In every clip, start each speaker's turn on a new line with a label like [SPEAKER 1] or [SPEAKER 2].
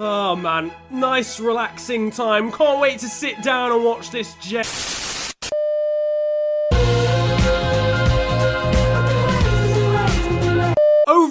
[SPEAKER 1] Oh man, nice relaxing time. Can't wait to sit down and watch this jet.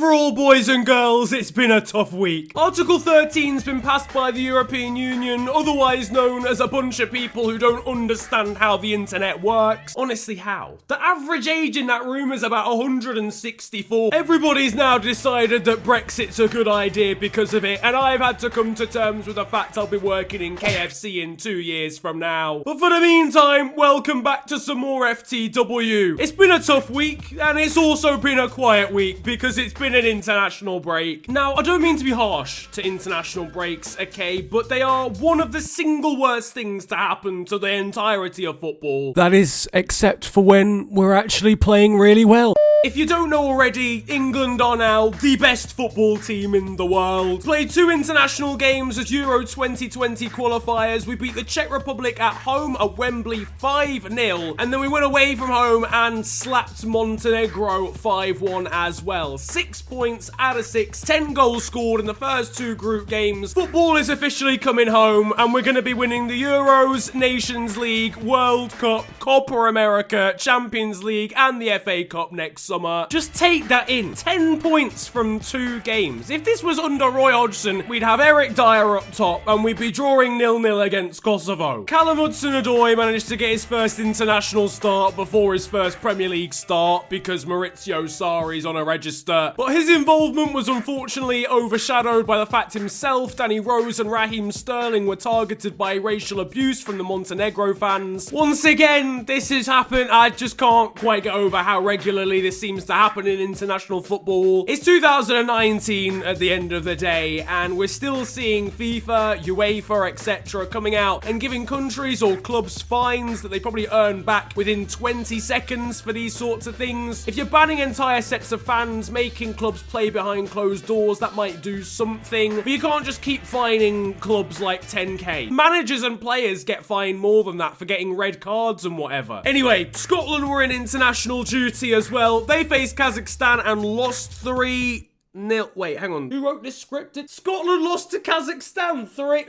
[SPEAKER 1] Overall, boys and girls, it's been a tough week. Article 13's been passed by the European Union, otherwise known as a bunch of people who don't understand how the internet works. Honestly, how? The average age in that room is about 164. Everybody's now decided that Brexit's a good idea because of it, and I've had to come to terms with the fact I'll be working in KFC in two years from now. But for the meantime, welcome back to some more FTW. It's been a tough week, and it's also been a quiet week because it's been an international break. Now, I don't mean to be harsh to international breaks, okay, but they are one of the single worst things to happen to the entirety of football.
[SPEAKER 2] That is, except for when we're actually playing really well.
[SPEAKER 1] If you don't know already, England are now the best football team in the world. Played two international games as Euro 2020 qualifiers. We beat the Czech Republic at home at Wembley 5 0, and then we went away from home and slapped Montenegro 5 1 as well. Six points out of six, 10 goals scored in the first two group games. Football is officially coming home, and we're going to be winning the Euros, Nations League, World Cup, Copa America, Champions League, and the FA Cup next summer. Just take that in. 10 points from two games. If this was under Roy Hodgson, we'd have Eric Dier up top and we'd be drawing nil-nil against Kosovo. Callum Hudson-Odoi managed to get his first international start before his first Premier League start because Maurizio Sarri's on a register. But his involvement was unfortunately overshadowed by the fact himself, Danny Rose and Raheem Sterling were targeted by racial abuse from the Montenegro fans. Once again, Um, this has happened. I just can't quite get over how regularly this seems to happen in international football. It's 2019 at the end of the day, and we're still seeing FIFA, UEFA, etc. coming out and giving countries or clubs fines that they probably earn back within 20 seconds for these sorts of things. If you're banning entire sets of fans, making clubs play behind closed doors, that might do something. But you can't just keep fining clubs like 10k. Managers and players get fined more than that for getting red cards and whatever. Anyway, Scotland were in international duty as well. They faced Kazakhstan and lost 3 nil. Wait, hang on. Who wrote this script? Did Scotland lost to Kazakhstan 3.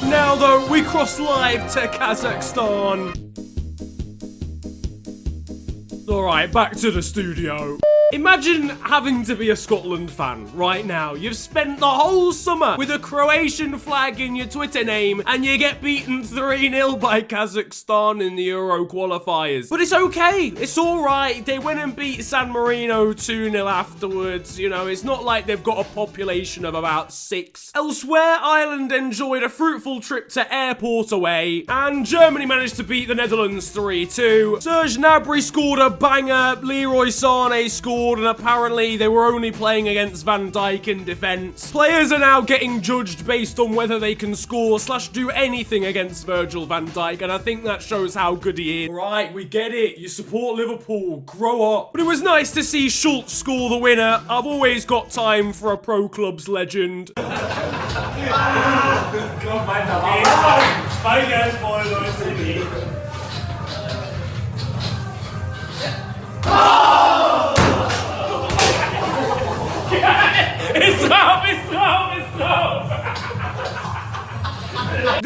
[SPEAKER 1] now, though, we cross live to Kazakhstan. Alright, back to the studio. Imagine having to be a Scotland fan right now. You've spent the whole summer with a Croatian flag in your Twitter name and you get beaten 3 0 by Kazakhstan in the Euro qualifiers. But it's okay. It's alright. They went and beat San Marino 2 0 afterwards. You know, it's not like they've got a population of about six. Elsewhere, Ireland enjoyed a fruitful trip to airport away and Germany managed to beat the Netherlands 3 2. Serge Gnabry scored a banger. Leroy Sane scored and apparently they were only playing against Van Dijk in defence. Players are now getting judged based on whether they can score slash do anything against Virgil van Dijk, and I think that shows how good he is. Right, we get it. You support Liverpool. Grow up. But it was nice to see Schulz score the winner. I've always got time for a pro club's legend. It's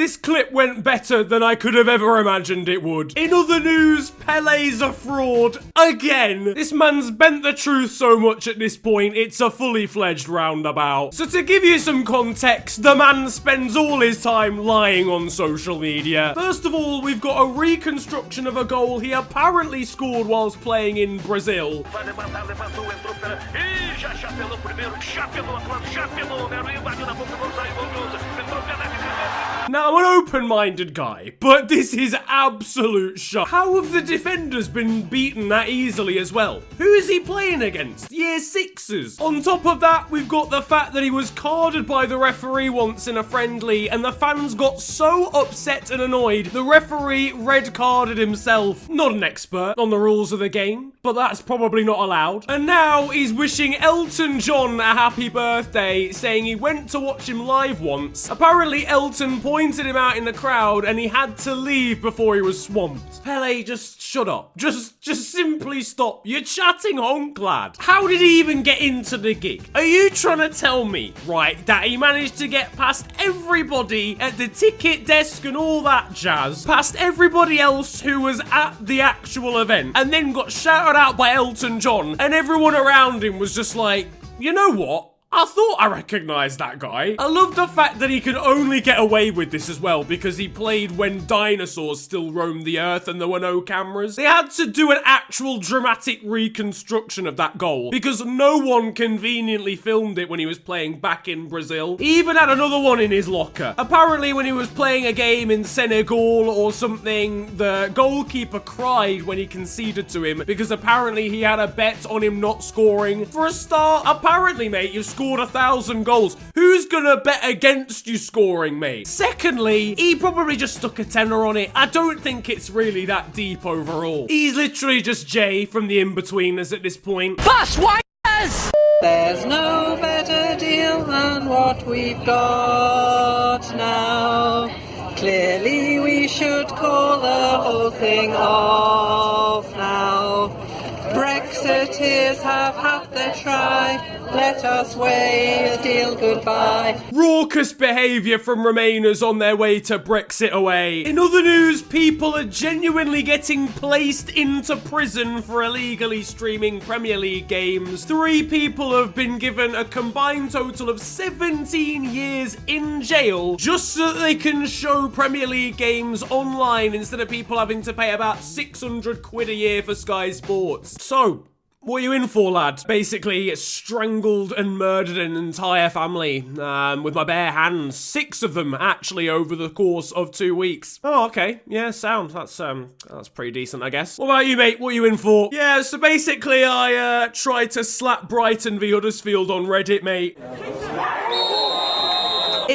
[SPEAKER 1] This clip went better than I could have ever imagined it would. In other news, Pele's a fraud. Again. This man's bent the truth so much at this point, it's a fully fledged roundabout. So to give you some context, the man spends all his time lying on social media. First of all, we've got a reconstruction of a goal he apparently scored whilst playing in Brazil. Now, I'm an open minded guy, but this is absolute shock. How have the defenders been beaten that easily as well? Who is he playing against? Year sixes. On top of that, we've got the fact that he was carded by the referee once in a friendly, and the fans got so upset and annoyed, the referee red carded himself. Not an expert on the rules of the game, but that's probably not allowed. And now he's wishing Elton John a happy birthday, saying he went to watch him live once. Apparently, Elton pointed pointed him out in the crowd and he had to leave before he was swamped. Pele, just shut up. Just just simply stop. You're chatting honk, lad. How did he even get into the gig? Are you trying to tell me, right, that he managed to get past everybody at the ticket desk and all that jazz, past everybody else who was at the actual event, and then got shouted out by Elton John, and everyone around him was just like, you know what? I thought I recognised that guy. I love the fact that he could only get away with this as well because he played when dinosaurs still roamed the earth and there were no cameras. They had to do an actual dramatic reconstruction of that goal because no one conveniently filmed it when he was playing back in Brazil. He even had another one in his locker. Apparently, when he was playing a game in Senegal or something, the goalkeeper cried when he conceded to him because apparently he had a bet on him not scoring. For a start, apparently, mate, you've scored a thousand goals. Who's gonna bet against you scoring, mate? Secondly, he probably just stuck a tenner on it. I don't think it's really that deep overall. He's literally just Jay from the Inbetweeners at this point. Plus, why?
[SPEAKER 3] There's no better deal than what we've got now. Clearly, we should call the whole thing off now. Brexiteers have had their try. Let us wave the deal goodbye.
[SPEAKER 1] Raucous behaviour from Remainers on their way to Brexit away. In other news, people are genuinely getting placed into prison for illegally streaming Premier League games. Three people have been given a combined total of 17 years in jail just so that they can show Premier League games online instead of people having to pay about 600 quid a year for Sky Sports. So, what are you in for, lad? Basically, strangled and murdered an entire family um, with my bare hands. Six of them, actually, over the course of two weeks. Oh, okay. Yeah, sound. That's um, that's pretty decent, I guess. What about you, mate? What are you in for? Yeah, so basically, I uh, tried to slap Brighton v Huddersfield on Reddit, mate.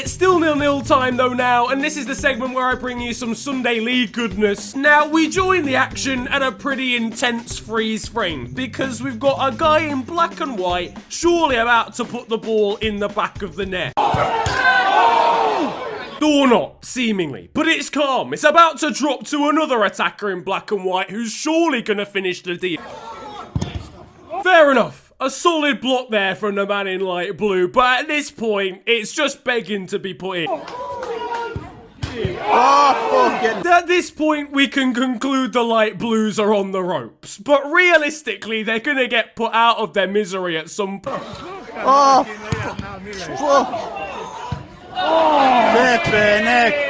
[SPEAKER 1] Still nil-nil time though now, and this is the segment where I bring you some Sunday League goodness. Now, we join the action at a pretty intense freeze frame, because we've got a guy in black and white surely about to put the ball in the back of the net. Or not, seemingly. But it's calm. It's about to drop to another attacker in black and white who's surely gonna finish the deal. Fair enough. A solid block there from the man in light blue, but at this point, it's just begging to be put in. Oh, at this point, we can conclude the light blues are on the ropes, but realistically, they're gonna get put out of their misery at some point.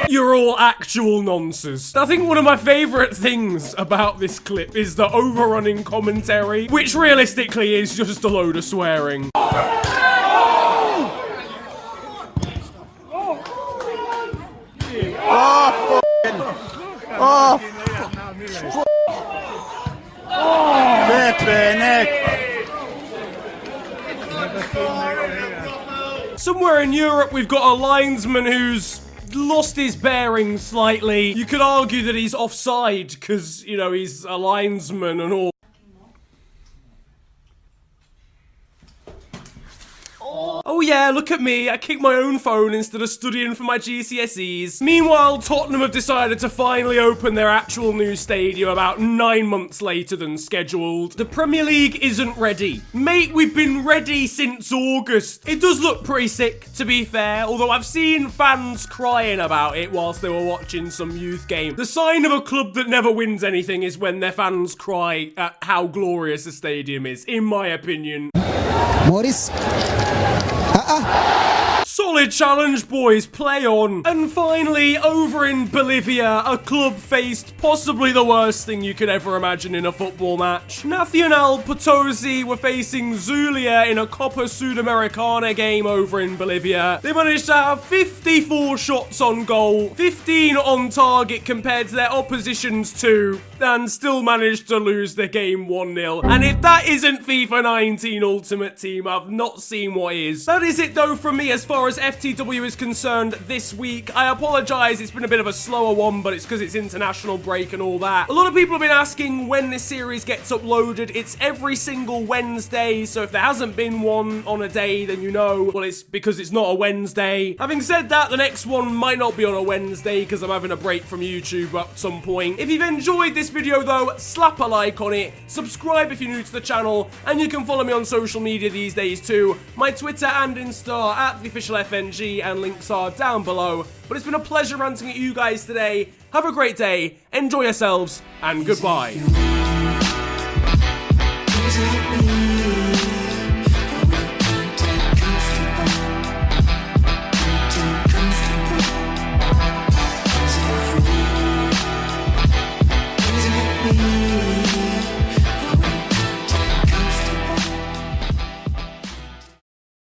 [SPEAKER 1] You're all actual nonsense. I think one of my favourite things about this clip is the overrunning commentary, which realistically is just a load of swearing. Somewhere in Europe, we've got a linesman who's lost his bearings slightly. You could argue that he's offside because, you know, he's a linesman and all. Oh yeah, look at me. I kicked my own phone instead of studying for my GCSEs. Meanwhile, Tottenham have decided to finally open their actual new stadium about nine months later than scheduled. The Premier League isn't ready. Mate, we've been ready since August. It does look pretty sick, to be fair, although I've seen fans crying about it whilst they were watching some youth game. The sign of a club that never wins anything is when their fans cry at how glorious the stadium is, in my opinion.
[SPEAKER 4] Morris.
[SPEAKER 1] 啊。Challenge, boys. Play on. And finally, over in Bolivia, a club faced possibly the worst thing you could ever imagine in a football match. Nacional Potosi were facing Zulia in a Copa Sudamericana game over in Bolivia. They managed to have 54 shots on goal, 15 on target compared to their opposition's two, and still managed to lose the game 1-0. And if that isn't FIFA 19 Ultimate Team, I've not seen what is. That is it though from me as far as FTW is concerned this week, I apologise, it's been a bit of a slower one, but it's because it's international break and all that. A lot of people have been asking when this series gets uploaded. It's every single Wednesday, so if there hasn't been one on a day, then you know, well, it's because it's not a Wednesday. Having said that, the next one might not be on a Wednesday because I'm having a break from YouTube at some point. If you've enjoyed this video though, slap a like on it, subscribe if you're new to the channel, and you can follow me on social media these days too. My Twitter and Insta at the official FNG, and links are down below. But it's been a pleasure ranting at you guys today. Have a great day, enjoy yourselves, and goodbye.